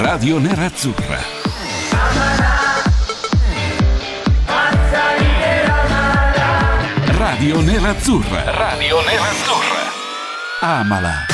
Radio Nerazzurra. Radio Nerazzurra. Radio Nerazzurra. Amala.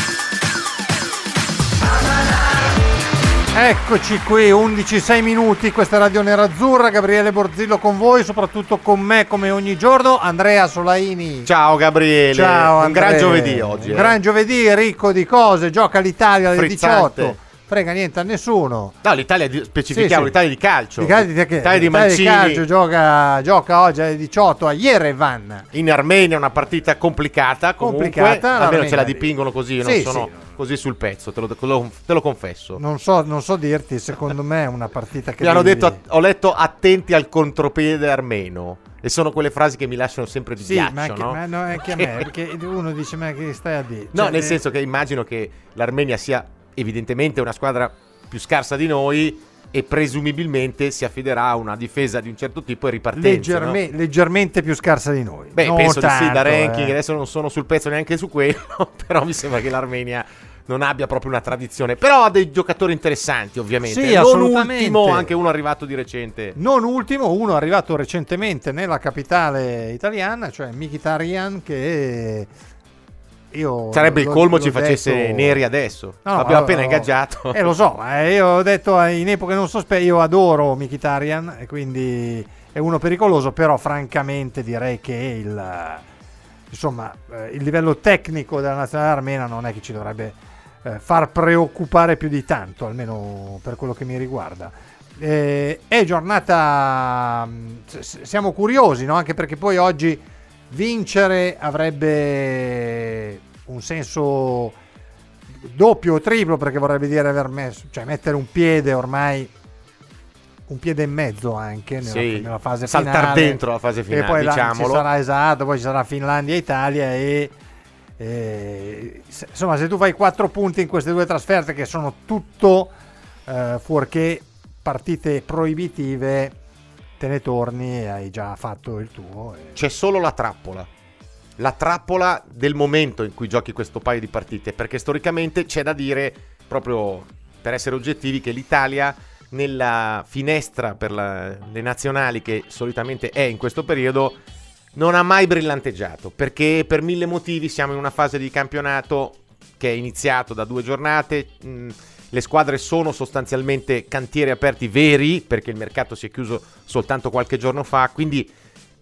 Eccoci qui, 11-6 minuti, questa è Radio Nerazzurra, Gabriele Borzillo con voi, soprattutto con me come ogni giorno, Andrea Solaini. Ciao Gabriele, Ciao un gran giovedì oggi. Un eh. gran giovedì ricco di cose, gioca l'Italia alle Frizzante. 18, frega niente a nessuno. No, l'Italia, di- specifichiamo, Sì, sì. l'Italia di calcio. L'Italia di, che- L'Italia di l'Italia di calcio gioca, gioca oggi alle 18 a Yerevan. In Armenia una partita complicata, comunque, Complicata, almeno ce la dipingono così, io Sì, non sono sì. così sul pezzo, te lo, te lo- confesso. Non so, non so dirti, secondo me è una partita che... Mi hanno devi- detto, ho letto attenti al contropiede armeno. E sono quelle frasi che mi lasciano sempre di Sì, ghiaccio, ma, anche, no? ma no, anche a me, perché uno dice ma che stai a dire? No, Cioè, nel eh, senso che immagino che l'Armenia sia evidentemente una squadra più scarsa di noi e presumibilmente si affiderà a una difesa di un certo tipo e ripartenza. leggerme- no? leggermente più scarsa di noi. Beh, Non penso di sì, da tanto, ranking, eh. adesso non sono sul pezzo neanche su quello, però mi sembra che l'Armenia non abbia proprio una tradizione. Però ha dei giocatori interessanti, ovviamente. Sì, non ultimo, anche uno arrivato di recente. Non ultimo, uno arrivato recentemente nella capitale italiana, cioè Mkhitaryan, che io... Sarebbe il colmo ci facesse detto- neri adesso. No, no, L'abbiamo ho- appena ho- ingaggiato. Eh, lo so, ma io ho detto eh, in epoche non sospette, io adoro Mkhitaryan e quindi è uno pericoloso, però francamente direi che il, eh, insomma, eh, il livello tecnico della nazionale armena non è che ci dovrebbe eh, far preoccupare più di tanto, almeno per quello che mi riguarda. Eh, è giornata, s- siamo curiosi, no? anche perché poi oggi vincere avrebbe un senso doppio o triplo perché vorrebbe dire aver messo, cioè mettere un piede ormai un piede e mezzo anche nella, Sì, nella fase saltar finale dentro la fase e finale, poi là diciamolo. ci sarà esatto poi ci sarà Finlandia e Italia e eh, se- insomma se tu fai 4 punti in queste due trasferte che sono tutto eh, fuorché partite proibitive te ne torni e hai già fatto il tuo e- C'è solo la trappola. La trappola del momento in cui giochi questo paio di partite, perché storicamente c'è da dire, proprio per essere oggettivi, che l'Italia nella finestra per la- le nazionali che solitamente è in questo periodo non ha mai brillanteggiato, perché per mille motivi siamo in una fase di campionato che è iniziato da due giornate, mh, le squadre sono sostanzialmente cantieri aperti veri, perché il mercato si è chiuso soltanto qualche giorno fa, quindi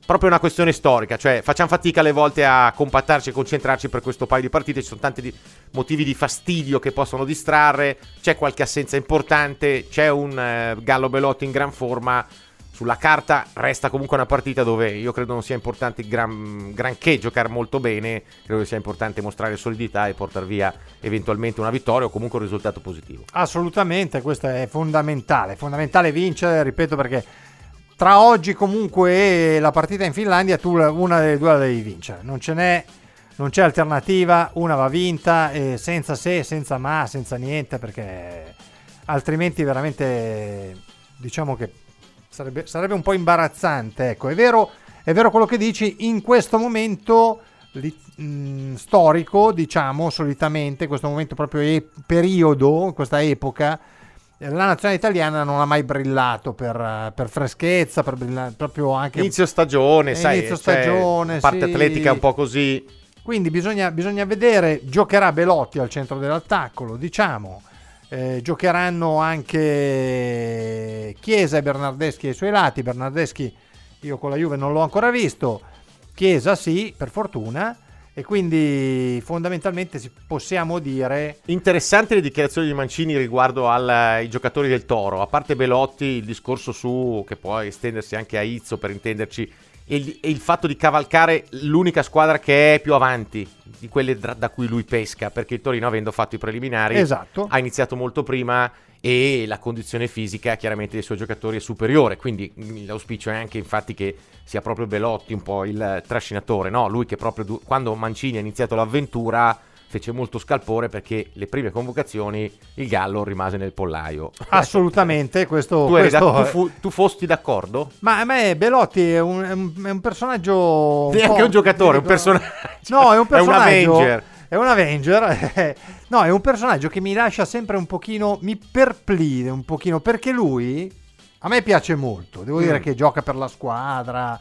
proprio una questione storica, cioè facciamo fatica alle volte a compattarci e concentrarci per questo paio di partite, ci sono tanti di- motivi di fastidio che possono distrarre, c'è qualche assenza importante, c'è un eh, Gallo Belotti in gran forma, sulla carta resta comunque una partita dove io credo non sia importante gran, granché giocare molto bene, credo che sia importante mostrare solidità e portare via eventualmente una vittoria o comunque un risultato positivo. Assolutamente, questo è fondamentale. Fondamentale vincere, ripeto, perché tra oggi comunque e la partita in Finlandia tu una delle due la devi vincere. Non ce n'è, non c'è alternativa, una va vinta e senza se, senza ma, senza niente, perché altrimenti veramente diciamo che sarebbe, sarebbe un po' imbarazzante. Ecco, è vero, è vero quello che dici, in questo momento li- mh, storico, diciamo, solitamente, in questo momento proprio e- periodo, in questa epoca, la nazionale italiana non ha mai brillato per, per freschezza, per brilla- proprio anche... Inizio stagione, Eh, sai, inizio cioè, stagione, parte sì. atletica un po' così. Quindi bisogna, bisogna vedere, giocherà Belotti al centro dell'attacco, lo diciamo, Eh, giocheranno anche Chiesa e Bernardeschi ai suoi lati, Bernardeschi io con la Juve non l'ho ancora visto, Chiesa sì, per fortuna, e quindi fondamentalmente si- possiamo dire... Interessanti le dichiarazioni di Mancini riguardo ai giocatori del Toro. A parte Belotti, il discorso su che può estendersi anche a Izzo per intenderci e il, e il fatto di cavalcare l'unica squadra che è più avanti di quelle da, da cui lui pesca, perché il Torino avendo fatto i preliminari Esatto. ha iniziato molto prima e la condizione fisica chiaramente dei suoi giocatori è superiore, quindi mm, l'auspicio è anche infatti che sia proprio Belotti un po' il trascinatore, no? Lui che proprio du- quando Mancini ha iniziato l'avventura fece molto scalpore perché le prime convocazioni il Gallo rimase nel pollaio. Assolutamente, questo... Tu, eri da- questo- tu fu- tu fosti d'accordo? Ma a me Belotti è un, è un- è un personaggio... Neanche po'- un giocatore, un personaggio. No, è un È un personaggio... Avenger. È un Avenger. no, è un personaggio che mi lascia sempre un pochino... Mi perplide un pochino perché lui... A me piace molto. Devo dire Mm. che gioca per la squadra.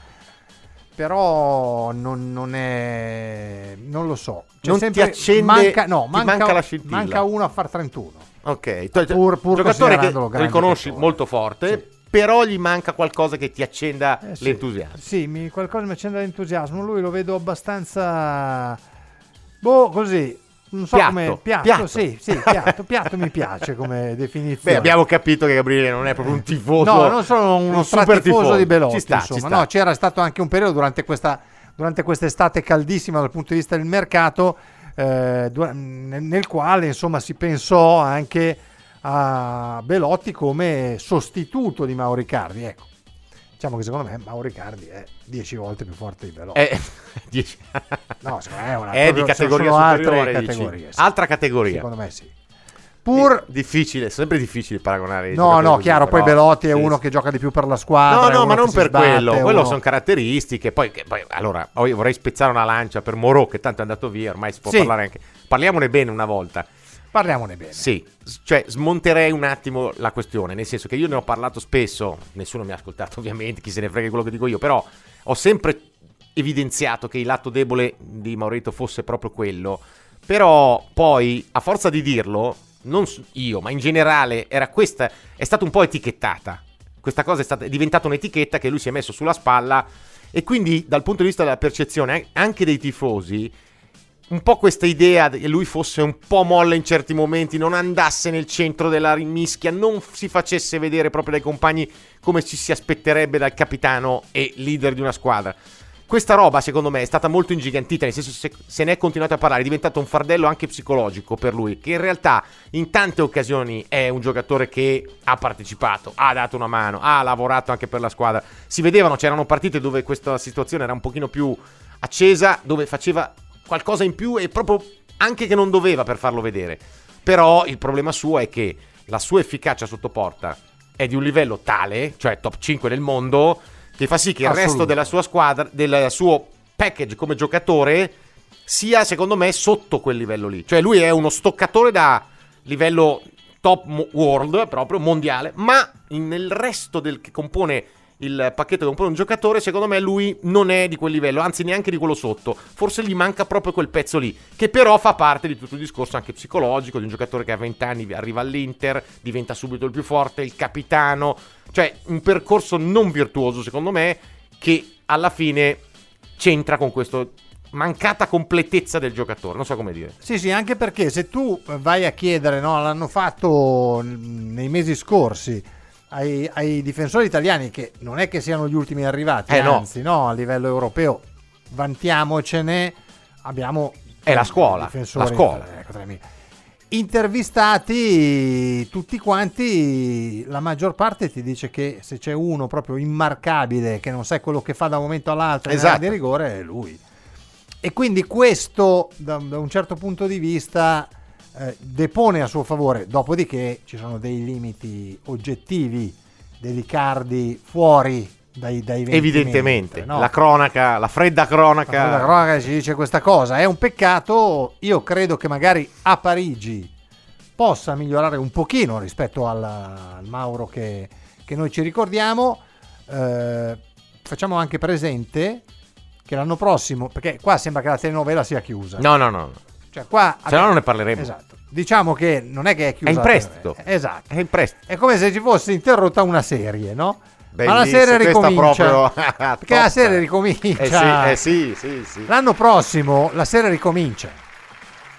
Però non, non è... Non lo so. C'è Non ti sempre- accende- Manca, no, ti manca, manca la scintilla. manca uno a far 31. Ok, Pur- pur giocatore che riconosci giocatore. molto forte, Sì. però gli manca qualcosa che ti accenda Eh, sì. l'entusiasmo. Sì, mi- qualcosa mi accende l'entusiasmo. Lui lo vedo abbastanza. Boh, così. Non so Piatto, come. Piatto, piatto. sì, sì, piatto, piatto mi piace come definizione. Beh, abbiamo capito che Gabriele non è proprio un tifoso. No, non sono uno un super tifoso. di Belotti, Ci sta, ci insomma. sta. No, c'era stato anche un periodo durante questa durante quest'estate caldissima dal punto di vista del mercato eh, nel quale insomma si pensò anche a Belotti come sostituto di Mauro Icardi, ecco. Diciamo che secondo me Mauro Icardi è 10 volte più forte di Belotti. Eh, dieci- No, secondo me è una è di proprio- categoria sono altre categorie, sì. Altra categoria. Secondo me sì. Pur difficile, sempre difficile paragonare. No, no, chiaro, poi però- Belotti è sì, uno che gioca di più per la squadra. No, è no, ma non per sbatte, quello. è Quello uno- sono caratteristiche. Poi, che poi, allora, poi vorrei spezzare una lancia per Moreau, che tanto è andato via. Ormai si può Sì. parlare anche. Parliamone bene una volta. Parliamone bene. Sì, cioè smonterei un attimo la questione, nel senso che io ne ho parlato spesso, nessuno mi ha ascoltato ovviamente, chi se ne frega quello che dico io, però ho sempre evidenziato che il lato debole di Maurito fosse proprio quello, però poi a forza di dirlo, non io, ma in generale era questa, è stata un po' etichettata, questa cosa è, stata, è diventata un'etichetta che lui si è messo sulla spalla e quindi dal punto di vista della percezione anche dei tifosi un po' questa idea che lui fosse un po' molle in certi momenti, non andasse nel centro della mischia, non si facesse vedere proprio dai compagni come ci si aspetterebbe dal capitano e leader di una squadra. Questa roba, secondo me, è stata molto ingigantita, nel senso se, se ne è continuato a parlare, è diventato un fardello anche psicologico per lui, che in realtà in tante occasioni è un giocatore che ha partecipato, ha dato una mano, ha lavorato anche per la squadra. Si vedevano, c'erano partite dove questa situazione era un pochino più accesa, dove faceva qualcosa in più e proprio anche che non doveva per farlo vedere. Però il problema suo è che la sua efficacia sotto porta è di un livello tale, cioè top 5 del mondo, che fa sì che il resto della sua squadra, del suo package come giocatore, sia secondo me sotto quel livello lì. Cioè lui è uno stoccatore da livello top world, proprio mondiale, ma nel resto del che compone il pacchetto che compone un giocatore, secondo me lui non è di quel livello, anzi neanche di quello sotto. Forse gli manca proprio quel pezzo lì, che però fa parte di tutto il discorso anche psicologico di un giocatore che a 20 anni arriva all'Inter, diventa subito il più forte, il capitano, cioè un percorso non virtuoso secondo me che alla fine c'entra con questa mancata completezza del giocatore, non so come dire. Sì, sì, anche perché se tu vai a chiedere, no, l'hanno fatto nei mesi scorsi ai, ai difensori italiani, che non è che siano gli ultimi arrivati, Eh, no. anzi, no, a livello europeo, vantiamocene, abbiamo... È la scuola, la scuola. ecco. Intervistati tutti quanti, la maggior parte ti dice che se c'è uno proprio immarcabile che non sai quello che fa da un momento all'altro Esatto. di rigore è lui. E quindi questo da, da un certo punto di vista eh, depone a suo favore, dopodiché ci sono dei limiti oggettivi dei Riccardi fuori dai, dai 20 Evidentemente, metri, no? la cronaca, la fredda cronaca. La cronaca ci dice questa cosa. È un peccato. Io credo che magari a Parigi possa migliorare un pochino rispetto alla- al Mauro che, che noi ci ricordiamo. Eh, facciamo anche presente che l'anno prossimo, perché qua sembra che la telenovela sia chiusa. No, no, no. Cioè, qua Se no non ne parleremo. Esatto. Diciamo che non è che è chiusa. È in prestito. Esatto. È in prestito. È come se ci fosse interrotta una serie, no? Ma la Bellissimo, serie ricomincia. proprio- perché la serie ricomincia. Eh sì, eh sì, sì, sì. L'anno prossimo la serie ricomincia.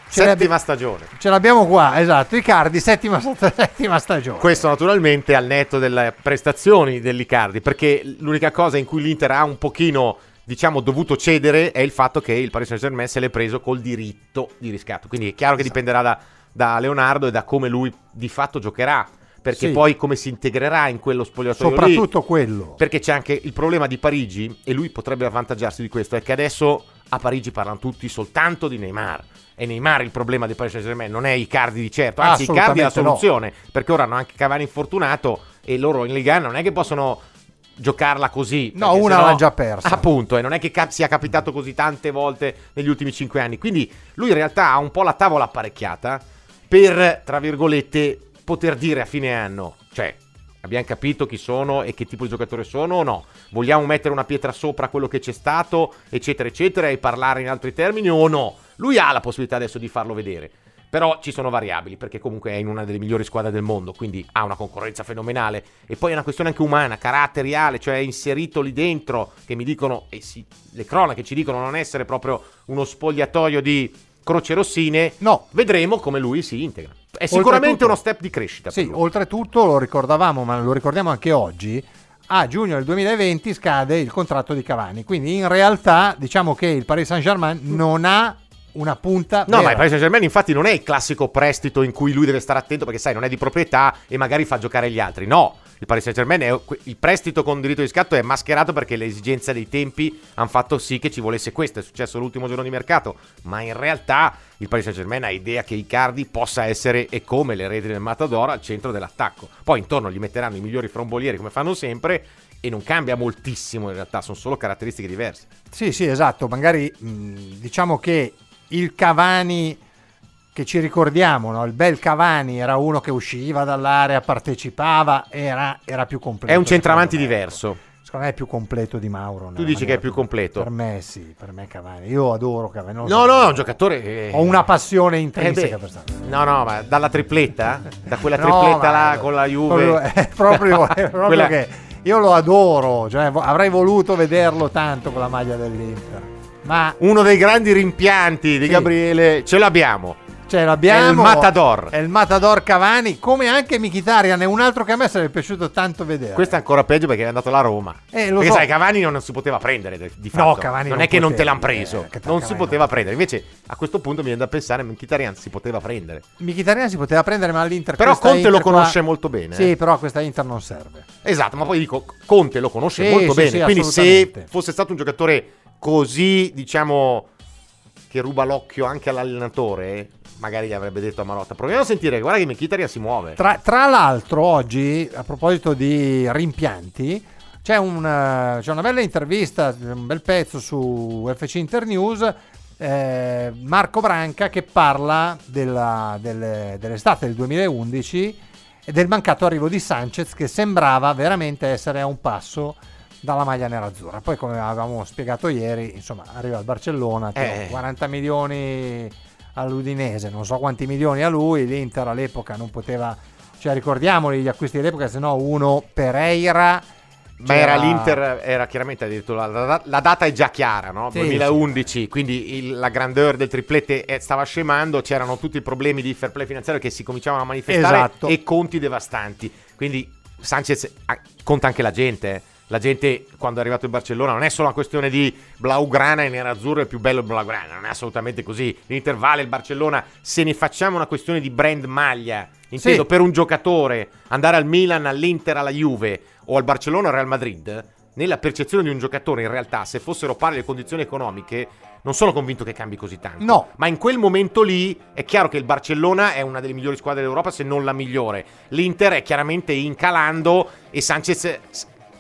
Ce Settima stagione. Ce l'abbiamo qua, esatto, Icardi, settima, settima stagione. Questo naturalmente al netto delle prestazioni dell'Icardi, perché l'unica cosa in cui l'Inter ha un pochino, diciamo, dovuto cedere è il fatto che il Paris Saint-Germain se l'è preso col diritto di riscatto. Quindi è chiaro che Esatto. dipenderà da, da Leonardo e da come lui di fatto giocherà, perché Sì. poi come si integrerà in quello spogliatoio lì. Soprattutto quello. Perché c'è anche il problema di Parigi, e lui potrebbe avvantaggiarsi di questo, è che adesso a Parigi parlano tutti soltanto di Neymar. E Neymar il problema di Paris Saint-Germain non è Icardi di certo, anzi Icardi è la Assolutamente no. soluzione, perché ora hanno anche Cavani infortunato e loro in Liga non è che possono giocarla così. No, una sennò- l'ha già persa. Appunto, e non è che cap- sia capitato così tante volte negli ultimi cinque anni. Quindi lui in realtà ha un po' la tavola apparecchiata per, tra virgolette, poter dire a fine anno, cioè, abbiamo capito chi sono e che tipo di giocatore sono o no? Vogliamo mettere una pietra sopra quello che c'è stato, eccetera, eccetera, e parlare in altri termini o no? Lui ha la possibilità adesso di farlo vedere. Però ci sono variabili, perché comunque è in una delle migliori squadre del mondo, quindi ha una concorrenza fenomenale. E poi è una questione anche umana, caratteriale, cioè è inserito lì dentro, che mi dicono, e sì, le cronache ci dicono non essere proprio uno spogliatoio di croce rossine. No. Vedremo come lui si integra. È sicuramente Oltretutto- uno step di crescita. Sì, oltretutto lo ricordavamo, ma lo ricordiamo anche oggi. A giugno del 2020 scade il contratto di Cavani. Quindi in realtà diciamo che il Paris Saint-Germain non ha una punta. No, vera. ma il Paris Saint-Germain infatti non è il classico prestito in cui lui deve stare attento perché sai, non è di proprietà e magari fa giocare gli altri. No, il Paris Saint-Germain è il prestito con diritto di scatto è mascherato perché le esigenze dei tempi hanno fatto sì che ci volesse questo, è successo l'ultimo giorno di mercato, ma in realtà il Paris Saint-Germain ha idea che Icardi possa essere e come le reti del Matador al centro dell'attacco. Poi intorno gli metteranno i migliori frombolieri come fanno sempre e non cambia moltissimo in realtà, sono solo caratteristiche diverse. Sì, sì, esatto. Magari mh, diciamo che il Cavani che ci ricordiamo, no? il bel Cavani era uno che usciva dall'area, partecipava, era, era più completo. È un centravanti diverso. Secondo me è più completo di Mauro. nella dici che è più completo? Per me sì, per me Cavani. Io adoro Cavani. No, so. no, è un giocatore... eh, Ho una passione Eh intrinseca beh, per stare. no, no, ma dalla tripletta? Da quella No, tripletta ma- là con la Juve? È proprio, è proprio Quella- che io lo adoro, cioè, avrei voluto vederlo tanto con la maglia dell'Inter. Ma Uno dei grandi rimpianti di Sì. Gabriele, ce l'abbiamo. cioè, l'abbiamo. È il Matador. È il Matador Cavani, come anche Mkhitaryan, è un altro che a me sarebbe piaciuto tanto vedere. Questo è ancora peggio perché è andato alla Roma. Eh, lo perché so. sai, Cavani non si poteva prendere di di No, fatto. Cavani non non è che non te poteva, l'hanno preso. eh, non si non poteva poteva. prendere. Invece a questo punto mi viene da pensare Mkhitaryan si poteva prendere. Mkhitaryan si poteva prendere, ma all'Inter Però Conte lo Inter qua- conosce molto bene. Sì, eh. però questa Inter non serve. Esatto, ma poi dico, Conte lo conosce Sì, molto sì, bene. sì, quindi se fosse stato un giocatore così, diciamo, che ruba l'occhio anche all'allenatore, magari gli avrebbe detto a Marotta, proviamo a sentire, guarda che Mkhitaryan si muove. Tra, tra l'altro, oggi, a proposito di rimpianti, c'è, un, eh, c'è una bella intervista, un bel pezzo su FC Internews. eh, Marco Branca che parla della- delle- dell'estate del 2011 e del mancato arrivo di Sanchez che sembrava veramente essere a un passo dalla maglia nerazzurra. Poi, come avevamo spiegato ieri, insomma, arriva al Barcellona, Eh. 40 milioni all'Udinese, non so quanti milioni a lui, l'Inter all'epoca non poteva, cioè ricordiamoli gli acquisti dell'epoca, se no uno Pereira... Ma era l'Inter, era chiaramente addirittura la, la- data è già chiara, no? Sì, 2011, quindi il- la grandeur del triplete eh, stava scemando, c'erano tutti i problemi di fair play finanziario che si cominciavano a manifestare Esatto. e conti devastanti. Quindi Sanchez ah, conta anche la gente. La gente quando è arrivato in Barcellona non è solo una questione di Blaugrana e nerazzurro è più bello il Blaugrana, non è assolutamente così. L'Inter vale il Barcellona, se ne facciamo una questione di brand maglia, intendo Sì. per un giocatore andare al Milan, all'Inter, alla Juve o al Barcellona o al Real Madrid, nella percezione di un giocatore in realtà, se fossero pari le condizioni economiche, non sono convinto che cambi così tanto. No. Ma in quel momento lì è chiaro che il Barcellona è una delle migliori squadre d'Europa, se non la migliore. L'Inter è chiaramente incalando e Sanchez,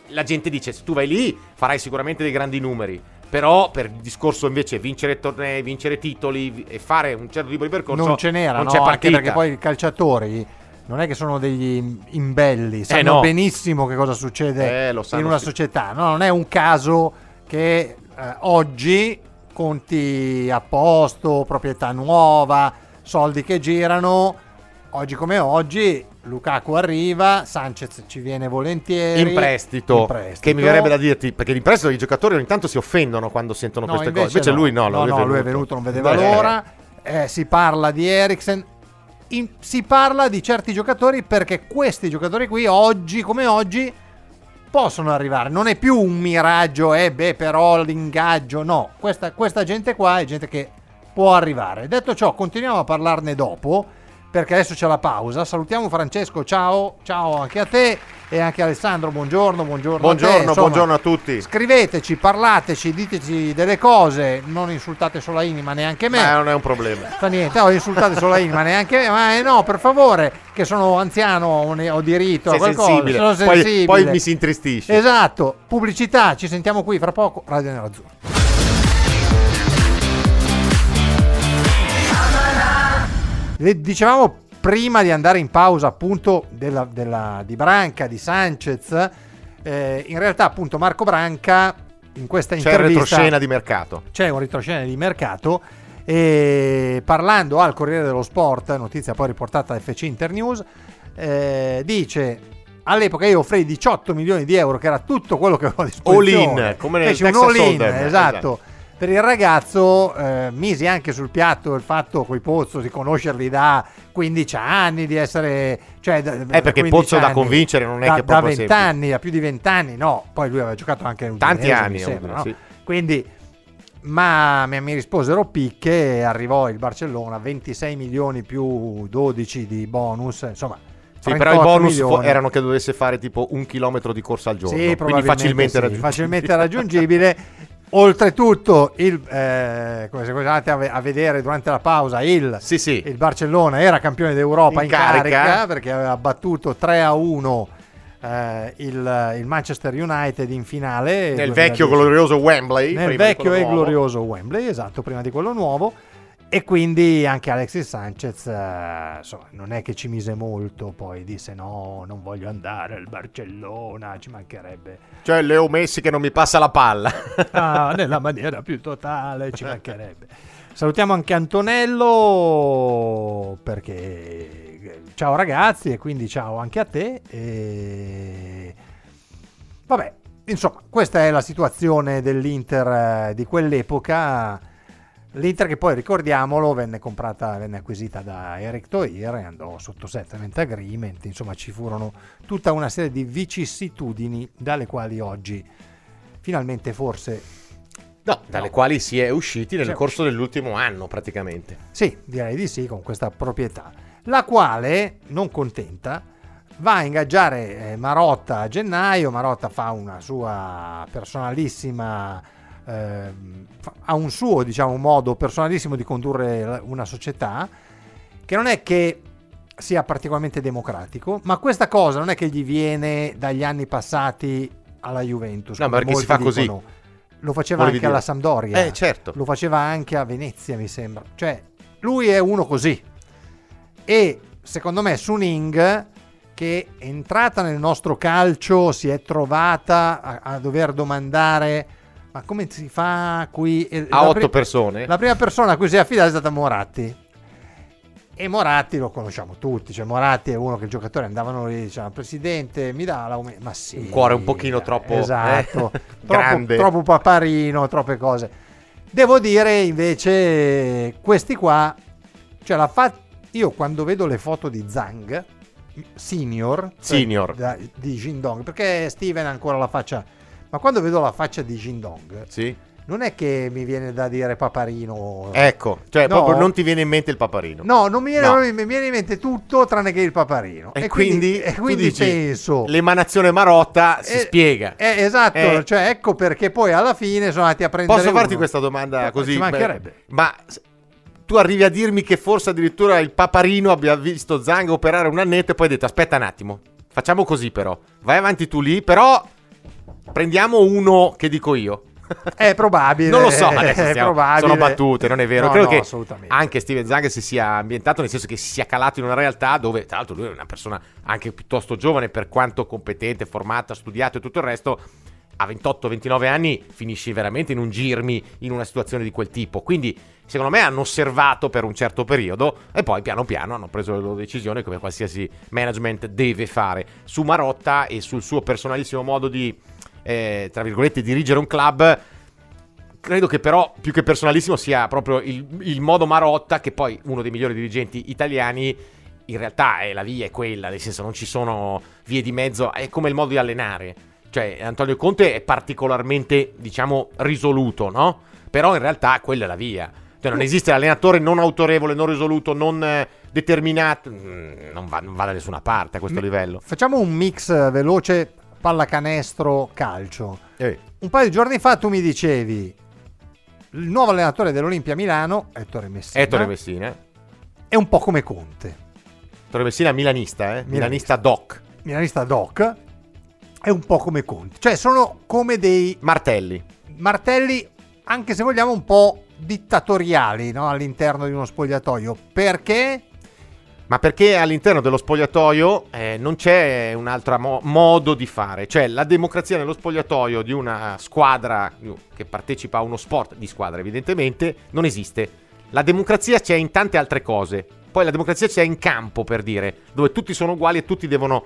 la gente dice, se tu vai lì farai sicuramente dei grandi numeri. Però per il discorso invece vincere tornei, vincere titoli e fare un certo tipo di percorso non ce n'era, non no? c'è partita. perché poi i calciatori non è che sono degli imbelli, sanno Eh, no. benissimo che cosa succede Eh, in una sì. società. No, non è un caso che eh, oggi conti a posto, proprietà nuova, soldi che girano. Oggi come oggi Lukaku arriva, Sanchez ci viene volentieri. in prestito, In prestito. che mi verrebbe da dirti perché in prestito i giocatori ogni tanto si offendono quando sentono No, queste cose invece no. lui no, no, lui no, lui è venuto, non vedeva Beh, l'ora. eh, si parla di Eriksen, in- si parla di certi giocatori perché questi giocatori qui oggi come oggi possono arrivare. Non è più un miraggio, eh beh però l'ingaggio, no, questa, questa gente qua è gente che può arrivare. Detto ciò, continuiamo a parlarne dopo perché adesso c'è la pausa. Salutiamo Francesco, ciao, ciao anche a te e anche a Alessandro, buongiorno, buongiorno. a te. Buongiorno, Insomma, buongiorno a tutti. Scriveteci, parlateci, diteci delle cose, non insultate Solaini ma neanche me. Ma non è un problema. Fa niente, ho insultato Solaini, ma neanche me. Ma eh, no, per favore, che sono anziano, ho, diritto a Sei qualcosa. sensibile. Sono Poi- sensibile. poi mi si intristisce. Esatto, pubblicità, ci sentiamo qui fra poco, Radio Nerazzurro. Le- Dicevamo prima di andare in pausa appunto della- della- di Branca, di Sanchez, eh, in realtà appunto Marco Branca in questa C'è intervista retroscena di mercato. c'è un retroscena di mercato e parlando al Corriere dello Sport, notizia poi riportata da FC Internews, eh, dice all'epoca io offrì 18 milioni di euro che era tutto quello che avevo a disposizione. All in, come nel Feci un Texas all in, esatto. esatto. Per il ragazzo eh, misi anche sul piatto il fatto coi Pozzo di conoscerli da 15 anni, di essere... Cioè, da, Eh, perché 15 Pozzo da anni, convincere non è da, che è da proprio 20 semplice. anni, da più di 20 anni, no. Poi lui aveva giocato anche in Tanti anni, mi sembra, Udine, no? sì. Quindi, ma mi, mi risposero picche arrivò il Barcellona, 26 milioni più 12 di bonus, insomma. Sì, però i 38 bonus milioni. erano che dovesse fare tipo un chilometro di corsa al giorno. Sì, quindi facilmente sì, raggiungibile. facilmente raggiungibile. Oltretutto, il, eh, come se andate a, a vedere durante la pausa, il, Sì, sì. il Barcellona era campione d'Europa in, In carica. carica. perché aveva battuto 3 a 1 eh, il, il Manchester United in finale. Nel 2010. vecchio glorioso Wembley. nel vecchio e nuovo. glorioso Wembley, esatto, prima di quello nuovo. E quindi anche Alexis Sanchez, eh, insomma, non è che ci mise molto, poi disse no, non voglio andare al Barcellona, ci mancherebbe. Cioè Leo Messi che non mi passa la palla. Ah, nella maniera più totale, ci mancherebbe. Salutiamo anche Antonello perché ciao ragazzi e quindi ciao anche a te. E... Vabbè, insomma, questa è la situazione dell'Inter eh, di quell'epoca. L'Inter che poi ricordiamolo venne comprata, venne acquisita da Eric Toir e andò sotto settlement agreement, insomma ci furono tutta una serie di vicissitudini dalle quali oggi finalmente forse No, dalle quali si è usciti nel Sì. corso dell'ultimo anno praticamente. Sì, direi di sì, con questa proprietà. La quale, non contenta, va a ingaggiare eh, Marotta a gennaio. Marotta fa una sua personalissima. Fa- ha un suo, diciamo, modo personalissimo di condurre una società che non è che sia particolarmente democratico, ma questa cosa non è che gli viene dagli anni passati alla Juventus. No, perché si fa così. dicono. Lo faceva Volevi anche dire. alla Sampdoria. Eh, certo. Lo faceva anche a Venezia, mi sembra. Cioè, lui è uno così. E secondo me Suning, che è entrata nel nostro calcio, si è trovata a, a dover domandare: ma come si fa qui? E A otto pri- persone. La prima persona a cui si è affidata è stata Moratti. E Moratti lo conosciamo tutti, cioè Moratti è uno che i giocatori andavano lì, dicevano Presidente mi dà l'aumento, ma sì. Un cuore un pochino dai, troppo, esatto, eh, troppo, grande. troppo paparino, troppe cose. Devo dire invece questi qua, cioè la fa- io quando vedo le foto di Zhang, senior, cioè Senior. da- di Jindong, perché Steven ha ancora la faccia, ma quando vedo la faccia di Jindong, Sì. non è che mi viene da dire paparino. Ecco, cioè No. proprio non ti viene in mente il paparino. No, non mi viene, No. mi viene in mente tutto tranne che il paparino. E, quindi, e tu quindi dici, penso. l'emanazione Marotta si Eh, spiega. eh, esatto, Eh. cioè ecco perché poi alla fine sono andati a prendere. Posso farti uno. questa domanda Ma così? Ci mancherebbe. Ma tu arrivi a dirmi che forse addirittura il paparino abbia visto Zang operare un annetto e poi hai detto aspetta un attimo, facciamo così però, vai avanti tu lì, però prendiamo uno che dico io. È probabile. Non lo so, adesso stiamo- sono battute, non è vero. No, Credo no, che anche Steven Zang si sia ambientato, nel senso che si sia calato in una realtà dove, tra l'altro, lui è una persona anche piuttosto giovane, per quanto competente, formata, studiato e tutto il resto. A 28-29 anni finisci veramente in un girmi in una situazione di quel tipo. Quindi, secondo me, hanno osservato per un certo periodo e poi piano piano hanno preso le loro decisioni, come qualsiasi management deve fare. Su Marotta e sul suo personalissimo modo di, eh, tra virgolette, dirigere un club credo che però più che personalissimo sia proprio il, il modo Marotta, che poi uno dei migliori dirigenti italiani, in realtà è la via è quella, nel senso non ci sono vie di mezzo, è come il modo di allenare. Cioè Antonio Conte è particolarmente, diciamo, risoluto, no? Però in realtà quella è la via. Cioè non esiste l'allenatore non autorevole, non risoluto, non eh, determinato, mm, non va, non va da nessuna parte a questo Mi- livello. Facciamo un mix eh, veloce pallacanestro calcio. Eh, Un paio di giorni fa tu mi dicevi il nuovo allenatore dell'Olimpia Milano, Ettore Messina, Ettore Messina. è un po' come Conte. Ettore Messina milanista, eh? Milanista doc. Milanista doc è un po' come Conte. Cioè sono come dei Martelli. martelli, anche se vogliamo, un po' dittatoriali no? all'interno di uno spogliatoio. Perché? Ma perché all'interno dello spogliatoio eh, non c'è un altro mo- modo di fare? Cioè la democrazia nello spogliatoio di una squadra che partecipa a uno sport di squadra evidentemente non esiste. La democrazia c'è in tante altre cose. Poi la democrazia c'è in campo per dire, dove tutti sono uguali e tutti devono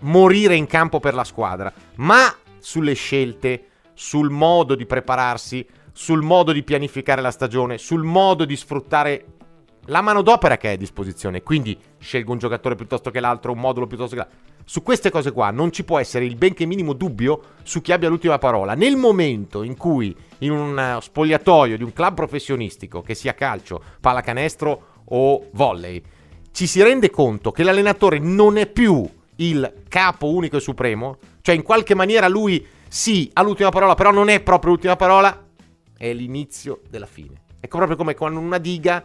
morire in campo per la squadra. Ma sulle scelte, sul modo di prepararsi, sul modo di pianificare la stagione, sul modo di sfruttare la manodopera che è a disposizione. Quindi scelgo un giocatore piuttosto che l'altro, un modulo piuttosto che l'altro. Su queste cose qua non ci può essere il benché minimo dubbio su chi abbia l'ultima parola. Nel momento in cui in un eh, spogliatoio di un club professionistico, che sia calcio, pallacanestro o volley, ci si rende conto che l'allenatore non è più il capo unico e supremo, cioè in qualche maniera lui sì ha l'ultima parola, però non è proprio l'ultima parola, è l'inizio della fine. È proprio come quando una diga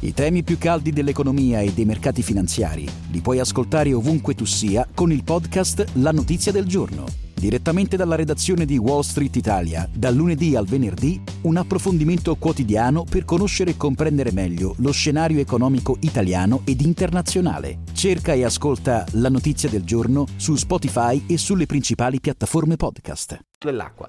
I temi più caldi dell'economia e dei mercati finanziari li puoi ascoltare ovunque tu sia con il podcast La Notizia del Giorno. Direttamente dalla redazione di Wall Street Italia, dal lunedì al venerdì, un approfondimento quotidiano per conoscere e comprendere meglio lo scenario economico italiano ed internazionale. Cerca e ascolta La Notizia del Giorno su Spotify e sulle principali piattaforme podcast. dell'acqua.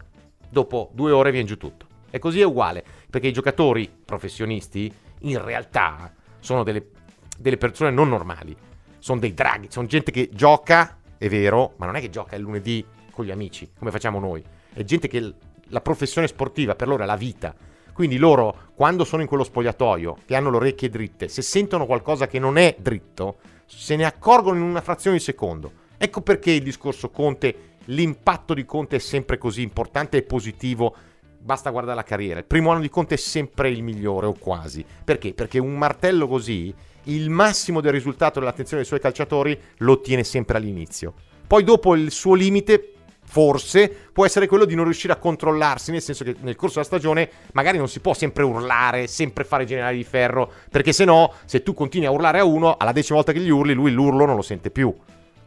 Dopo due ore viene giù tutto. E così è uguale, perché i giocatori professionisti in realtà sono delle, delle persone non normali. Sono dei draghi, sono gente che gioca, è vero, ma non è che gioca il lunedì con gli amici, come facciamo noi. È gente che la professione sportiva per loro è la vita. Quindi loro, quando sono in quello spogliatoio, che hanno le orecchie dritte, se sentono qualcosa che non è dritto, se ne accorgono in una frazione di secondo. Ecco perché il discorso Conte, l'impatto di Conte è sempre così importante e positivo. Basta guardare la carriera. Il primo anno di Conte è sempre il migliore, o quasi. Perché? Perché un martello così, il massimo del risultato dell'attenzione dei suoi calciatori lo ottiene sempre all'inizio. Poi dopo il suo limite, forse, può essere quello di non riuscire a controllarsi, nel senso che nel corso della stagione magari non si può sempre urlare, sempre fare generali di ferro, perché se no, se tu continui a urlare a uno, alla decima volta che gli urli, lui l'urlo non lo sente più.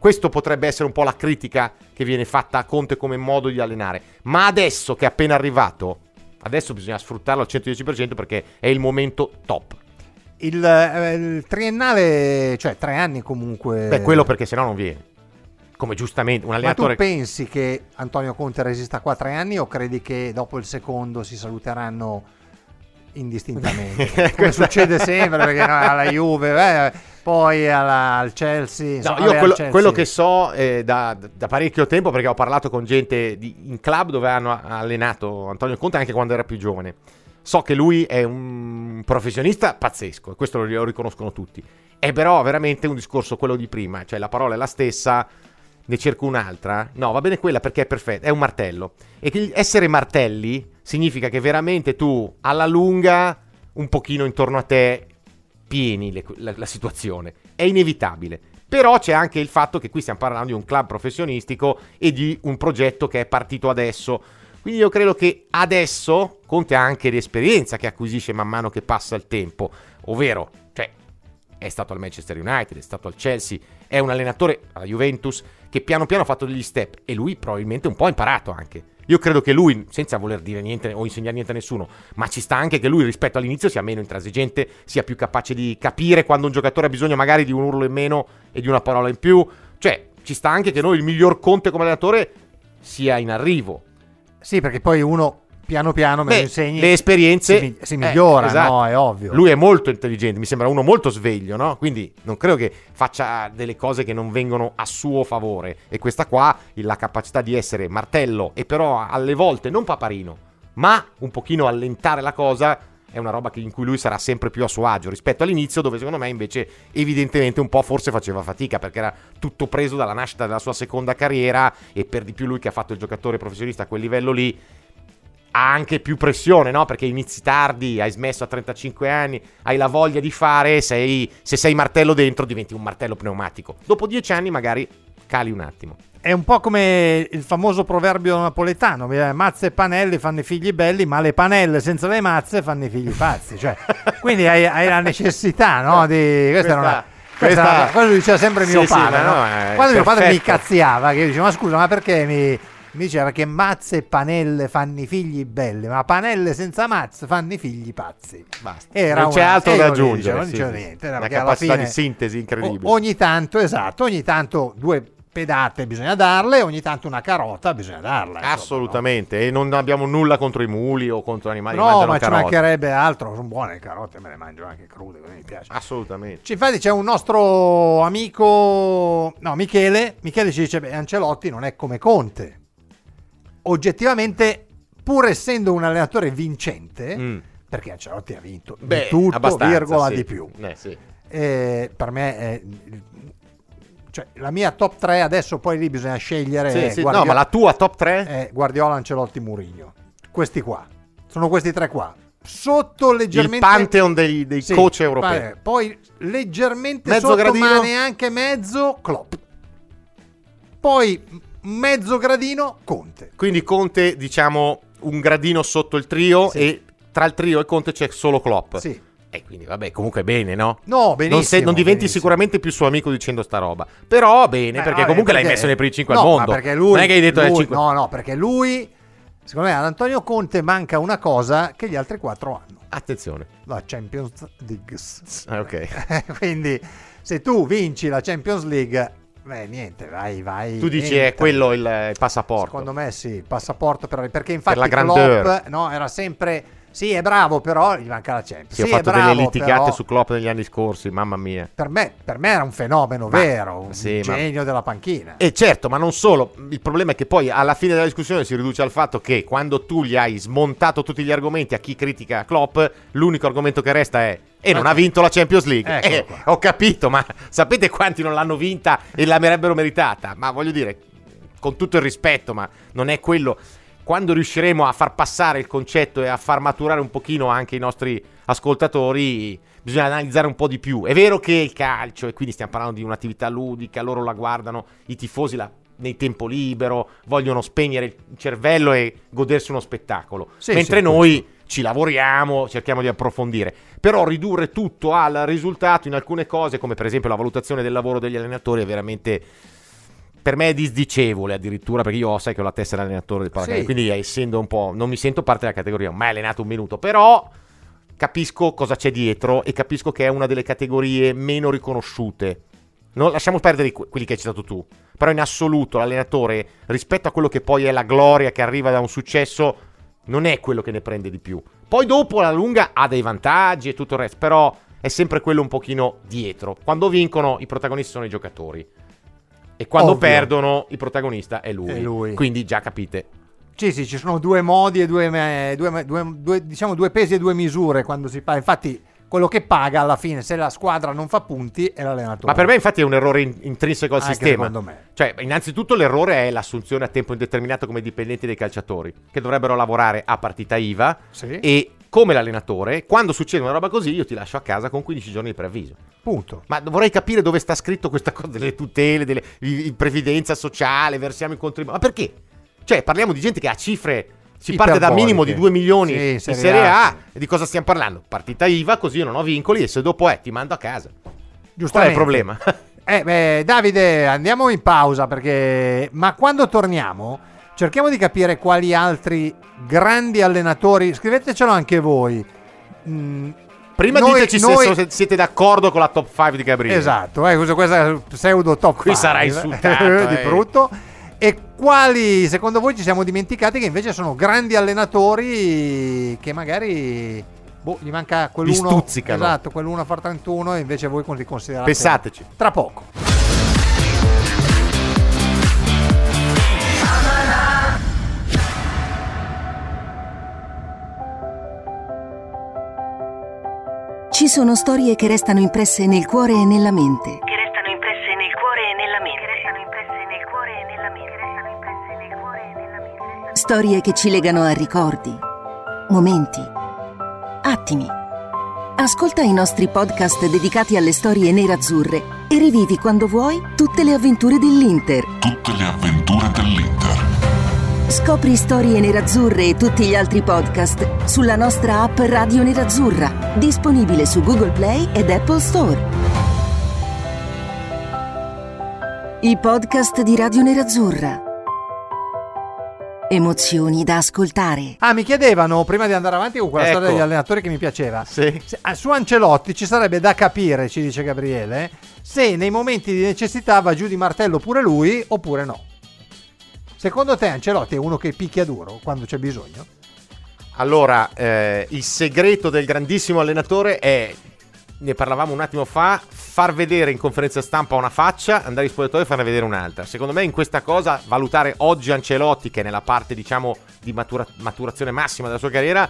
Questo potrebbe essere un po' la critica che viene fatta a Conte come modo di allenare. Ma adesso che è appena arrivato, adesso bisogna sfruttarlo al 110% perché è il momento top. Il, eh, il triennale, cioè tre anni comunque. Beh, quello perché sennò non viene. Come giustamente un Ma tu allenatore... pensi che Antonio Conte resista qua tre anni o credi che dopo il secondo si saluteranno indistintamente? Come succede sempre perché no, alla Juve, eh, poi alla- al Chelsea. No, io quello, Chelsea. quello che so eh, da, da parecchio tempo, perché ho parlato con gente di- in club dove hanno allenato Antonio Conte anche quando era più giovane. So che lui è un professionista pazzesco, e questo lo, lo riconoscono tutti. È però veramente un discorso quello di prima, cioè la parola è la stessa, ne cerco un'altra. No, va bene quella perché è perfetta, è un martello. E essere martelli significa che veramente tu alla lunga un pochino intorno a te pieni le- la, la situazione. È inevitabile. Però c'è anche il fatto che qui stiamo parlando di un club professionistico e di un progetto che è partito adesso. Quindi io credo che adesso Conte ha anche l'esperienza che acquisisce man mano che passa il tempo. Ovvero, è stato al Manchester United, è stato al Chelsea, è un allenatore alla Juventus che piano piano ha fatto degli step e lui probabilmente un po' ha imparato anche. Io credo che lui, senza voler dire niente o insegnare niente a nessuno, ma ci sta anche che lui rispetto all'inizio sia meno intransigente, sia più capace di capire quando un giocatore ha bisogno magari di un urlo in meno e di una parola in più. Cioè, ci sta anche che noi il miglior Conte come allenatore sia in arrivo. Sì, perché poi uno piano piano me Beh, lo insegni. le esperienze si, si eh, migliora, esatto. no? È ovvio. Lui è molto intelligente, mi sembra uno molto sveglio, no? Quindi non credo che faccia delle cose che non vengono a suo favore. E questa qua, la capacità di essere martello e però alle volte non paparino, ma un pochino allentare la cosa è una roba in cui lui sarà sempre più a suo agio rispetto all'inizio dove secondo me invece evidentemente un po' forse faceva fatica perché era tutto preso dalla nascita della sua seconda carriera e per di più lui che ha fatto il giocatore professionista a quel livello lì ha anche più pressione, no? Perché inizi tardi, hai smesso a 35 anni, hai la voglia di fare, sei, se sei martello dentro diventi un martello pneumatico. Dopo 10 anni magari cali un attimo. È un po' come il famoso proverbio napoletano: eh, mazze e panelle fanno i figli belli, ma le panelle senza le mazze fanno i figli pazzi. Cioè, quindi hai, hai la necessità, no? Di, questa una. Questa- lo diceva sempre mio Sì, sì, padre. ma no? no, Quando mio padre mi perfetto. cazziava, che io dicevo: Ma scusa, ma perché mi, mi diceva che mazze e panelle fanno i figli belli, ma panelle senza mazze fanno i figli pazzi. Basta. Era non c'è una- altro e da aggiungere. non dicevo sì. niente, era Una capacità fine- di sintesi incredibile. Ogni tanto, esatto, ogni tanto due pedate bisogna darle, ogni tanto una carota bisogna darla. Assolutamente, e non abbiamo nulla contro i muli o contro gli animali No, No, ma ci carote. mancherebbe altro, sono buone le carote, me le mangio anche crude, mi piace. Assolutamente. Ci- Infatti c'è un nostro amico, no, Michele, Michele ci dice, beh, Ancelotti non è come Conte. Oggettivamente, pur essendo un allenatore vincente, Mm. perché Ancelotti ha vinto di Beh, tutto, abbastanza, virgola sì. di più. Eh, sì. Eh, per me è cioè, la mia top 3 adesso poi lì bisogna scegliere Sì, sì, Guardiola- No, ma la tua top 3? eh, Guardiola, Ancelotti, Mourinho. Questi qua. Sono questi tre qua. Sotto il leggermente pantheon dei, dei Sì, coach europei. Poi leggermente Mezzo sotto, gradino? ma neanche mezzo Klopp. Poi mezzo gradino Conte. Quindi Conte, diciamo, un gradino sotto il trio Sì. e tra il trio e Conte c'è solo Klopp. Sì. E quindi, vabbè, comunque bene, no? No, benissimo. non, se- non diventi benissimo. sicuramente più suo amico dicendo sta roba. Però bene, Beh, perché vabbè, comunque l'hai perché- messo nei primi 5 no, al mondo. Ma perché lui, non è che hai detto eh, lui- 5. No, no, perché lui, secondo me, ad Antonio Conte manca una cosa che gli altri quattro hanno. Attenzione. La Champions League. Ah, ok. Quindi, se tu vinci la Champions League, beh, niente, vai, vai. Tu dici entra. è quello il, il passaporto. Secondo me sì, il passaporto per, perché infatti la Klopp grandeur. no, era sempre sì, è bravo, però gli manca la Champions. Sì, ho Sì, fatto è bravo, delle litigate però su Klopp negli anni scorsi, mamma mia. per me, per me era un fenomeno Ma- vero, un sì, ma- genio della panchina. E certo, ma non solo. Il problema è che poi alla fine della discussione si riduce al fatto che quando tu gli hai smontato tutti gli argomenti a chi critica Klopp, l'unico argomento che resta è e non ha vinto la Champions League. Eccolo Eh, ho capito, ma sapete quanti non l'hanno vinta e l'avrebbero meritata? Ma voglio dire, con tutto il rispetto, ma non è quello. Quando riusciremo a far passare il concetto e a far maturare un pochino anche i nostri ascoltatori, bisogna analizzare un po' di più. È vero che il calcio, e quindi stiamo parlando di un'attività ludica, loro la guardano, i tifosi la nel tempo libero, vogliono spegnere il cervello e godersi uno spettacolo. Sì, Mentre sì, noi ci lavoriamo, cerchiamo di approfondire. Però ridurre tutto al risultato in alcune cose, come per esempio la valutazione del lavoro degli allenatori, è veramente per me è disdicevole addirittura perché io sai che ho la testa dell'allenatore del paracadute, Sì. quindi essendo un po' non mi sento parte della categoria, mai allenato un minuto, però capisco cosa c'è dietro e capisco che è una delle categorie meno riconosciute. Non, lasciamo perdere quelli che hai citato tu, però in assoluto l'allenatore rispetto a quello che poi è la gloria che arriva da un successo non è quello che ne prende di più. Poi dopo alla lunga ha dei vantaggi e tutto il resto, però è sempre quello un pochino dietro. Quando vincono i protagonisti sono i giocatori. E quando Ovvio. perdono il protagonista è lui. È lui. Quindi già capite. Sì, sì, ci sono due modi e due, due- due- diciamo due pesi e due misure quando si parla. Infatti, quello che paga alla fine, se la squadra non fa punti, è l'allenatore. Ma per me infatti è un errore in- intrinseco al Anche sistema. secondo me. Cioè, innanzitutto l'errore è l'assunzione a tempo indeterminato come dipendenti dei calciatori, che dovrebbero lavorare a partita IVA Sì. e come l'allenatore, quando succede una roba così, io ti lascio a casa con 15 giorni di preavviso. Punto. Ma vorrei capire dove sta scritto questa cosa delle tutele, delle previdenza sociale, versiamo i contributi. Ma perché? Cioè, parliamo di gente che ha cifre. Si parte da minimo di 2 milioni Sì, in Serie Serie A, A. E di cosa stiamo parlando? Partita IVA, così io non ho vincoli e se dopo è ti mando a casa. Qual è il problema? Eh, beh, Davide, andiamo in pausa perché... Ma quando torniamo cerchiamo di capire quali altri grandi allenatori. Scrivetecelo anche voi. Mm, Prima noi- diteci se noi- se siete d'accordo con la top 5 di Gabriele. Esatto, eh, questa, pseudo top Qui five, sarà insultato, di eh. brutto. E quali secondo voi ci siamo dimenticati che invece sono grandi allenatori che magari boh, gli manca quell'uno Vi stuzzicano. Esatto, quell'uno a far 31 e invece voi li considerate Pensateci. Tra poco. Ci sono storie che restano impresse nel cuore e nella mente. Che restano impresse nel cuore e nella mente. Che restano impresse nel cuore e nella mente. Che restano impresse nel cuore e nella mente. Storie che ci legano a ricordi, momenti, attimi. Ascolta i nostri podcast dedicati alle storie nerazzurre e rivivi quando vuoi tutte le avventure dell'Inter. Tutte le avventure dell'Inter. Scopri storie nerazzurre e tutti gli altri podcast sulla nostra app Radio Nerazzurra, disponibile su Google Play ed Apple Store. I podcast di Radio Nerazzurra. Emozioni da ascoltare. Ah, mi chiedevano prima di andare avanti con quella Ecco. storia degli allenatori che mi piaceva. Sì. Se- ah, Su Ancelotti ci sarebbe da capire, ci dice Gabriele, se nei momenti di necessità va giù di martello pure lui oppure no. Secondo te Ancelotti è uno che picchia duro quando c'è bisogno? Allora, eh, il segreto del grandissimo allenatore è, ne parlavamo un attimo fa, far vedere in conferenza stampa una faccia, andare in spogliatoio e farne vedere un'altra. Secondo me in questa cosa, valutare oggi Ancelotti, che è nella parte, diciamo, di matura- maturazione massima della sua carriera,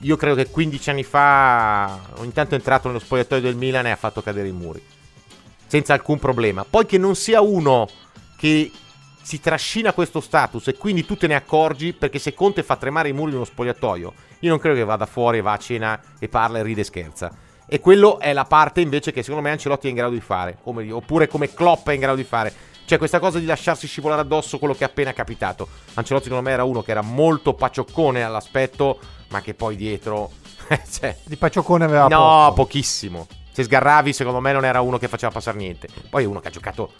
io credo che 15 anni fa, ogni tanto è entrato nello spogliatoio del Milan e ha fatto cadere i muri. Senza alcun problema. Poi che non sia uno che si trascina questo status e quindi tu te ne accorgi perché se Conte fa tremare i muri di uno spogliatoio, io non credo che vada fuori, va a cena e parla e ride e scherza. E quello è la parte invece che secondo me Ancelotti è in grado di fare, come- oppure come Klopp è in grado di fare. Cioè questa cosa di lasciarsi scivolare addosso quello che è appena capitato. Ancelotti secondo me era uno che era molto pacioccone all'aspetto, ma che poi dietro... cioè, Di Pacioccone aveva no, poco. pochissimo. Se sgarravi, secondo me non era uno che faceva passare niente. Poi è uno che ha giocato.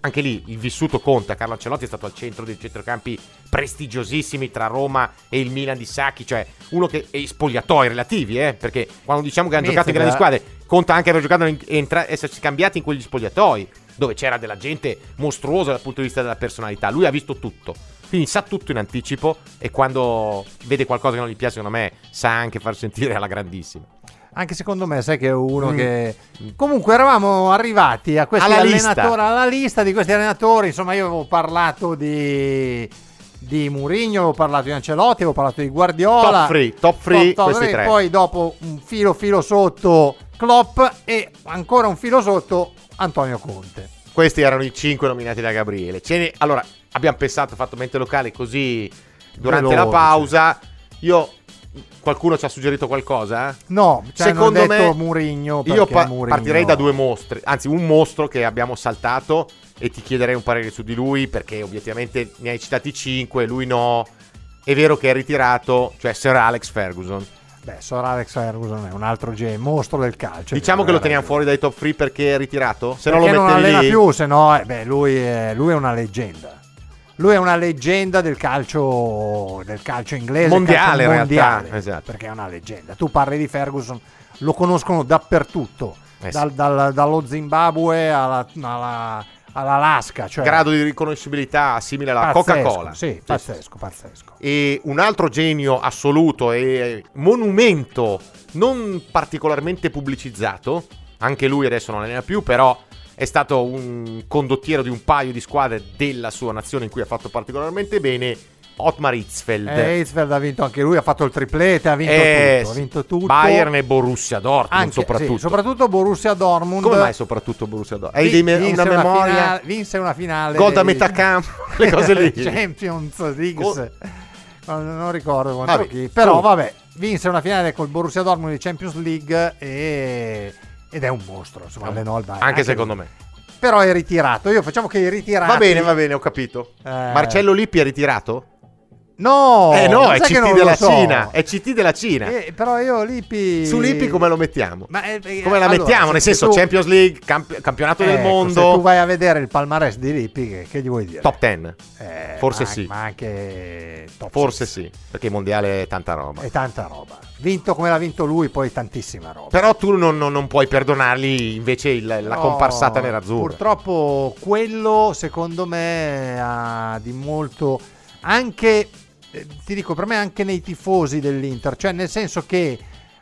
Anche lì il vissuto conta. Carlo Ancelotti è stato al centro dei centrocampi prestigiosissimi tra Roma e il Milan di Sacchi. Cioè, uno che. e spogliatoi relativi, eh. Perché quando diciamo che hanno giocato in grandi squadre, conta anche aver giocato entra- essersi cambiati in quegli spogliatoi. Dove c'era della gente mostruosa dal punto di vista della personalità. Lui ha visto tutto. Quindi sa tutto in anticipo. E quando vede qualcosa che non gli piace, secondo me, sa anche far sentire alla grandissima. Anche secondo me, sai che è uno Mm. che. Comunque, eravamo arrivati a questi Alla allenatori, lista. alla lista di questi allenatori. Insomma, io avevo parlato di. Di Murigno, avevo parlato di Ancelotti, avevo parlato di Guardiola. Top three, top three, questi three, tre. Poi dopo un filo filo sotto Klopp e ancora un filo sotto Antonio Conte. Questi erano i cinque nominati da Gabriele. Ne- Allora, abbiamo pensato, fatto mente locale così durante la Veloce. pausa. Io. Qualcuno ci ha suggerito qualcosa? No, ci hanno Secondo me Murigno. Io pa- Mourinho- partirei da due mostri, anzi un mostro che abbiamo saltato e ti chiederei un parere su di lui perché obiettivamente ne hai citati cinque, lui no. È vero che è ritirato, cioè Sir Alex Ferguson. Beh, Sir Alex Ferguson è un altro genio, mostro del calcio. Diciamo che lo teniamo fuori dai top 3 perché è ritirato? Se no Perché lo non mettevi allena lì. più, se no, eh, beh, lui è, lui è una leggenda. Lui è una leggenda del calcio, del calcio inglese, Mondiale, calcio in mondiale, realtà, esatto. perché è una leggenda. Tu parli di Ferguson, lo conoscono dappertutto, Eh sì. dal- dal- dallo Zimbabwe alla, alla- all'Alaska. Cioè, Grado di riconoscibilità simile alla pazzesco, Coca-Cola. Sì, pazzesco, pazzesco. E un altro genio assoluto e monumento non particolarmente pubblicizzato, anche lui adesso non allena più, però è stato un condottiero di un paio di squadre della sua nazione in cui ha fatto particolarmente bene, Otmar Hitzfeld. Eh, Hitzfeld ha vinto anche lui, ha fatto il triplete, ha vinto Eh, tutto. Ha vinto tutto. Bayern e Borussia Dortmund Anche- soprattutto. sì, soprattutto Borussia Dortmund. Come mai soprattutto Borussia Dortmund? Hai me- vinse una memoria? finale- vinse una finale. Gol da metà campo, le cose lì. Champions League. Gol- Non, ricordo Vabbè, chi. Però comunque. vabbè, vinse una finale col Borussia Dortmund di Champions League e- ed è un mostro. Insomma, allenò il Bayern. Anche secondo lui. me. Però è ritirato. Io facciamo che i ritirati. Va bene, va bene, ho capito. Eh. Marcello Lippi è ritirato? No, eh no, è CT della so? Cina. È CT della Cina. Eh, però io Lippi... Su Lippi come lo mettiamo? Ma, eh, eh, Come la allora, mettiamo? se- Nel se senso tu- Champions League, camp- campionato del Ecco, Se tu mondo, vai a vedere il palmarès di Lippi, che, che gli vuoi dire? top 10. Eh, Forse ma- sì. Ma anche top Forse six. sì, perché il mondiale è tanta roba. È tanta roba. Vinto come l'ha vinto lui, poi tantissima roba. Però tu non, non- non puoi perdonargli invece il- la No, comparsata nerazzurra. Purtroppo quello secondo me ha di molto anche eh, ti dico per me anche nei tifosi dell'Inter, cioè nel senso che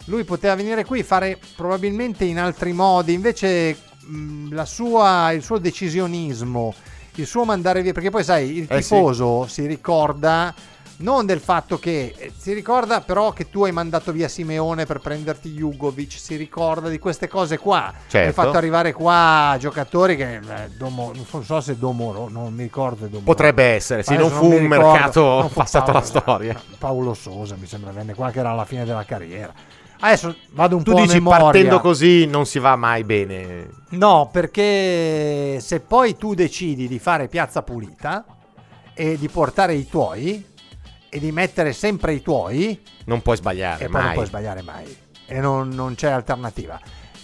lui poteva venire qui fare probabilmente in altri modi, invece mh, la sua, il suo decisionismo, il suo mandare via, perché poi sai, il Eh sì. tifoso si ricorda non del fatto che eh, si ricorda però che tu hai mandato via Simeone per prenderti Jugovic, si ricorda di queste cose qua. Certo. Hai fatto arrivare qua giocatori che eh, Domo- non so se Domoro, non mi ricordo Domoro. Potrebbe essere, se Adesso non fu un mercato fu passato alla Paolo- storia. Paolo Sosa mi sembra venne qua che era alla fine della carriera. Adesso vado un Tu po' a dici memoria. partendo così non si va mai bene. No, perché se poi tu decidi di fare piazza pulita e di portare i tuoi e di mettere sempre i tuoi, Non puoi sbagliare e poi non mai. puoi sbagliare mai. E non, non c'è alternativa.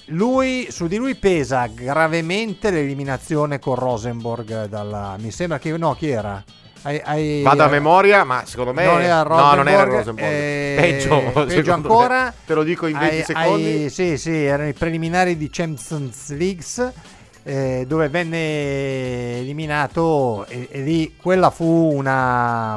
Lui, su di lui pesa gravemente l'eliminazione con Rosenborg dalla... Mi sembra che... No, chi era? Hai- hai- Vado a memoria, ma secondo me non era no, non era Rosenborg, Rosenborg. eh, peggio, peggio ancora. me. Te lo dico in 20 Ai- secondi. ai- sì, sì, erano i preliminari di Champions League eh, dove venne eliminato e, e lì quella fu una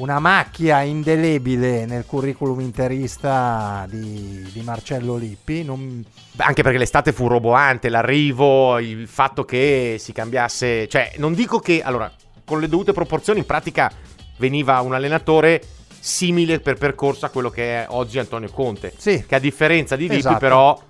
una macchia indelebile nel curriculum interista di, di Marcello Lippi. Non- Anche perché l'estate fu roboante, l'arrivo, il fatto che si cambiasse, cioè non dico che, allora, con le dovute proporzioni in pratica veniva un allenatore simile per percorso a quello che è oggi Antonio Conte, Sì. che a differenza di Lippi Esatto. però,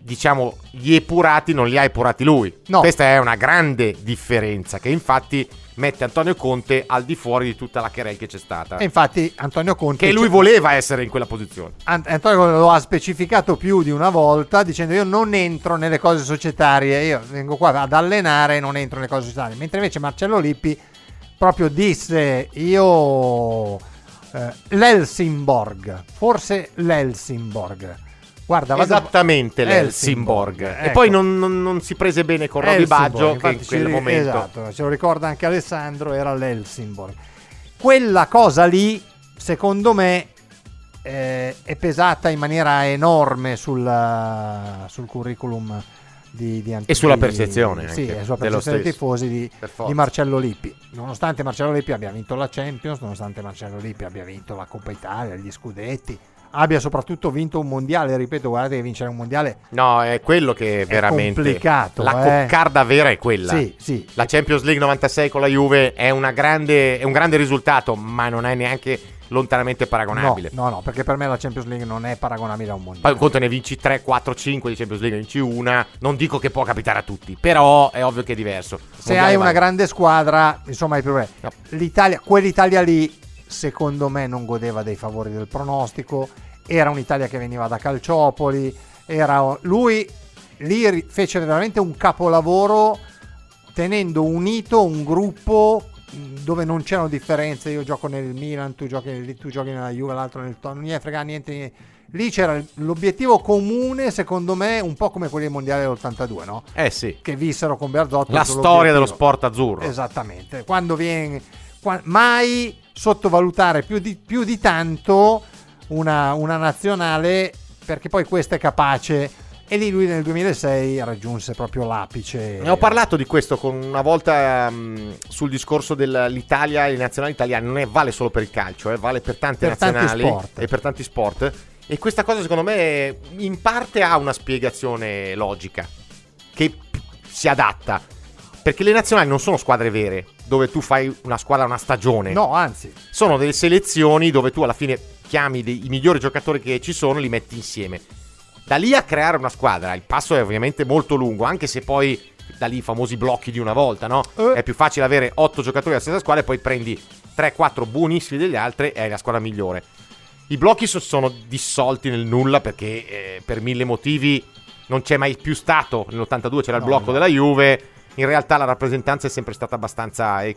diciamo, gli epurati non li ha epurati lui. No. Questa è una grande differenza che infatti mette Antonio Conte al di fuori di tutta la querel che c'è stata. E infatti Antonio Conte... Che lui voleva essere in quella posizione. Ant- Antonio lo ha specificato più di una volta dicendo io non entro nelle cose societarie, io vengo qua ad allenare e non entro nelle cose societarie. Mentre invece Marcello Lippi proprio disse io eh, l'Elsinborg, forse l'Elsinborg. Guarda, vado- Esattamente l'Elsinborg. E ecco. poi non, non- non si prese bene con Roby Baggio che in quel ri- momento. Esatto, ce lo ricorda anche Alessandro, era l'Elsinborg. Quella cosa lì, secondo me, eh, è pesata in maniera enorme sul, sul curriculum di, di Ant- E sulla percezione Sì, anche e sulla percezione dei tifosi di, di Marcello Lippi. Nonostante Marcello Lippi abbia vinto la Champions, nonostante Marcello Lippi abbia vinto la Coppa Italia, gli scudetti, abbia soprattutto vinto un mondiale, ripeto, guardate che vincere un mondiale No, è quello che è veramente complicato, La eh. coccarda vera è quella. Sì, sì. La Champions League 96 con la Juve è, una grande, è un grande risultato, ma non è neanche lontanamente No, paragonabile. no, no, perché per me la Champions League non è paragonabile a un mondiale. Poi conto ne vinci 3, 4, 5 di Champions League, ne vinci una. Non dico che può capitare a tutti, però è ovvio che è diverso. Se Mondiale hai una vale. grande squadra, insomma, hai problemi. No. L'Italia, quell'Italia lì, secondo me, non godeva dei favori del pronostico. Era un'Italia che veniva da Calciopoli. Era, lui lì fece veramente un capolavoro tenendo unito un gruppo dove non c'erano differenze. Io gioco nel Milan, tu giochi, tu giochi nella Juve, l'altro nel Torino. Non gli frega niente. Lì c'era l'obiettivo comune, secondo me, un po' come quelli del mondiali dell'82, no? Eh sì. che vissero con Berzotto La storia dello sport azzurro. Esattamente. Quando viene qua- mai sottovalutare più di, più di tanto una, una nazionale perché poi questa è capace e lì lui nel 2006 raggiunse proprio l'apice. Ne ho parlato di questo con una volta mm, sul discorso dell'Italia le nazionali italiane. Non è vale solo per il calcio, eh, vale per tante Per nazionali e per tanti sport. E questa cosa, secondo me, in parte ha una spiegazione logica che si adatta. Perché le nazionali non sono squadre vere, dove tu fai una squadra una stagione. No, anzi, Sono delle selezioni dove tu alla fine chiami dei- i migliori giocatori che ci sono li metti insieme. Da lì a creare una squadra, il passo è ovviamente molto lungo, anche se poi da lì i famosi blocchi di una volta, no? Eh. È più facile avere 8 giocatori della stessa squadra e poi prendi 3-4 buonissimi degli altri e hai la squadra migliore. I blocchi so- sono dissolti nel nulla perché eh, per mille motivi non c'è mai più stato. Nell'82 c'era il No, blocco no. della Juve, in realtà la rappresentanza è sempre stata abbastanza, eh,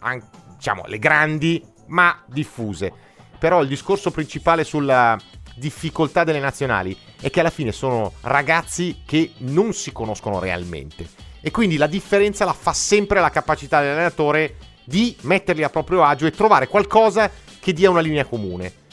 an- diciamo, le grandi ma diffuse. Però il discorso principale sulla difficoltà delle nazionali è che alla fine sono ragazzi che non si conoscono realmente. E quindi la differenza la fa sempre la capacità dell'allenatore di metterli a proprio agio e trovare qualcosa che dia una linea comune.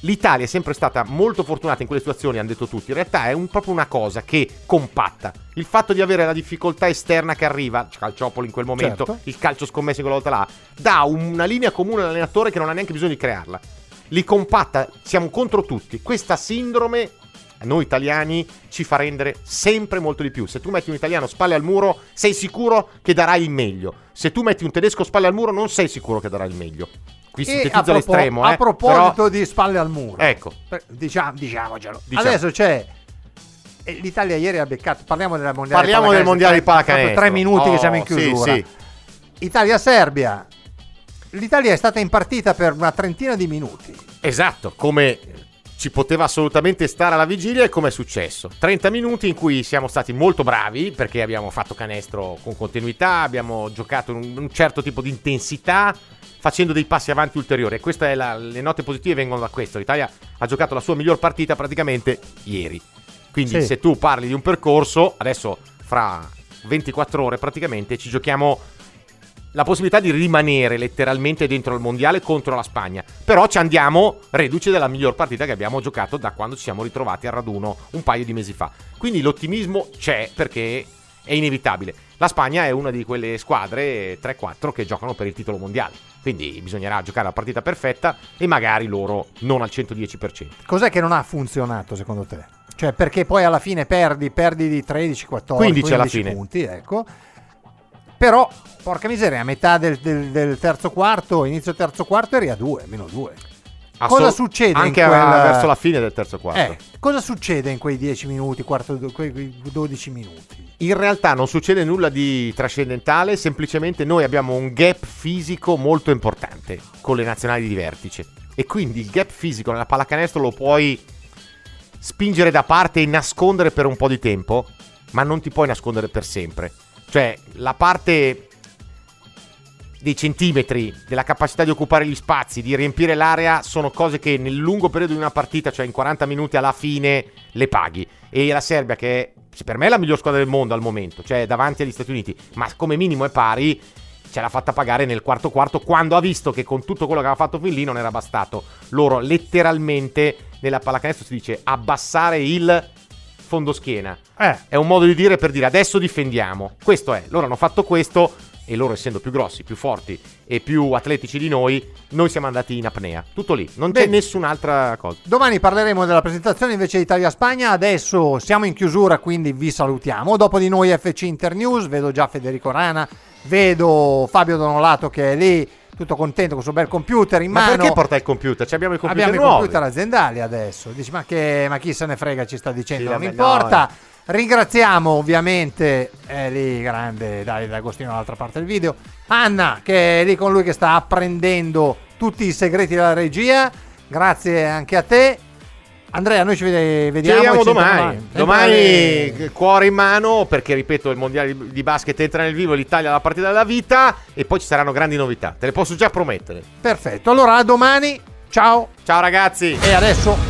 L'Italia è sempre stata molto fortunata in quelle situazioni, hanno detto tutti. In realtà è un- proprio una cosa che compatta. Il fatto di avere la difficoltà esterna che arriva, Calciopoli in quel momento, Certo. il calcio scommesso in quella volta là, dà una linea comune all'allenatore che non ha neanche bisogno di crearla. Li compatta, siamo contro tutti. Questa sindrome, a noi italiani, ci fa rendere sempre molto di più. Se tu metti un italiano spalle al muro, sei sicuro che darai il meglio. Se tu metti un tedesco spalle al muro, non sei sicuro che darai il meglio. Qui propo- all'estremo, a eh. proposito però- di spalle al muro, Ecco. diciamo, diciamocelo. Diciamo. Adesso c'è. e L'Italia ieri ha beccato. Parliamo della mondiale Parliamo del mondiale di pallacanestro. Tre minuti Oh, che siamo in sì, chiusura. sì. Italia-Serbia. L'Italia è stata in partita per una trentina di minuti. Esatto, come ci poteva assolutamente stare alla vigilia e come è successo. 30 minuti in cui siamo stati molto bravi perché abbiamo fatto canestro con continuità, abbiamo giocato un certo tipo di intensità facendo dei passi avanti ulteriori e queste è la- le note positive vengono da questo. L'Italia ha giocato la sua miglior partita praticamente ieri. Quindi Sì. se tu parli di un percorso, adesso fra 24 ore praticamente ci giochiamo la possibilità di rimanere letteralmente dentro il mondiale contro la Spagna. Però ci andiamo reduce della miglior partita che abbiamo giocato da quando ci siamo ritrovati al raduno un paio di mesi fa. Quindi l'ottimismo c'è perché è inevitabile. La Spagna è una di quelle squadre 3-4 che giocano per il titolo mondiale. Quindi bisognerà giocare la partita perfetta e magari loro non al 110%. Cos'è che non ha funzionato secondo te? Cioè, perché poi alla fine perdi, perdi di 13, 14, 15 alla fine. punti, ecco. Però, porca miseria, a metà del, del- del terzo quarto, inizio terzo quarto eri a 2, meno 2. Cosa Assol- succede in Anche a- quel- verso la fine del terzo quarto. Eh, cosa succede in quei 10 minuti, quarto, quei 12 minuti? In realtà non succede nulla di trascendentale, semplicemente noi abbiamo un gap fisico molto importante con le nazionali di vertice. E quindi il gap fisico nella pallacanestro lo puoi spingere da parte e nascondere per un po' di tempo, ma non ti puoi nascondere per sempre. Cioè, la parte dei centimetri, della capacità di occupare gli spazi, di riempire l'area, sono cose che nel lungo periodo di una partita, cioè in 40 minuti alla fine, le paghi. E la Serbia, che per me è la miglior squadra del mondo al momento, cioè davanti agli Stati Uniti, ma come minimo è pari, ce l'ha fatta pagare nel quarto quarto quando ha visto che con tutto quello che aveva fatto fin lì non era bastato. Loro letteralmente nella pallacanestro si dice abbassare il fondoschiena. Eh, È un modo di dire per dire adesso difendiamo. Questo è, loro hanno fatto questo e loro essendo più grossi, più forti e più atletici di noi, noi siamo andati in apnea. Tutto lì, non c'è Bene. nessun'altra cosa. Domani parleremo della presentazione invece di Italia-Spagna. Adesso siamo in chiusura, quindi vi salutiamo. Dopo di noi FC Internews, vedo già Federico Rana, vedo Fabio Donolato che è lì, tutto contento con il suo bel computer in Ma mano. perché porta il computer? Ci abbiamo i computer Abbiamo i nuovi. computer aziendali adesso. Dici, ma, che, ma chi se ne frega ci sta dicendo? Sì, non vabbè, importa. no, Ringraziamo ovviamente, è lì grande Davide Agostino dall'altra parte del video, Anna che è lì con lui che sta apprendendo tutti i segreti della regia. Grazie anche a te. Andrea, noi ci vede- Ci vediamo. vediamo ci domani. Domani alle- cuore in mano perché ripeto il mondiale di basket entra nel vivo l'Italia alla partita della vita e poi ci saranno grandi novità. Te le posso già promettere. Perfetto. Allora, a domani. Ciao. Ciao ragazzi. E adesso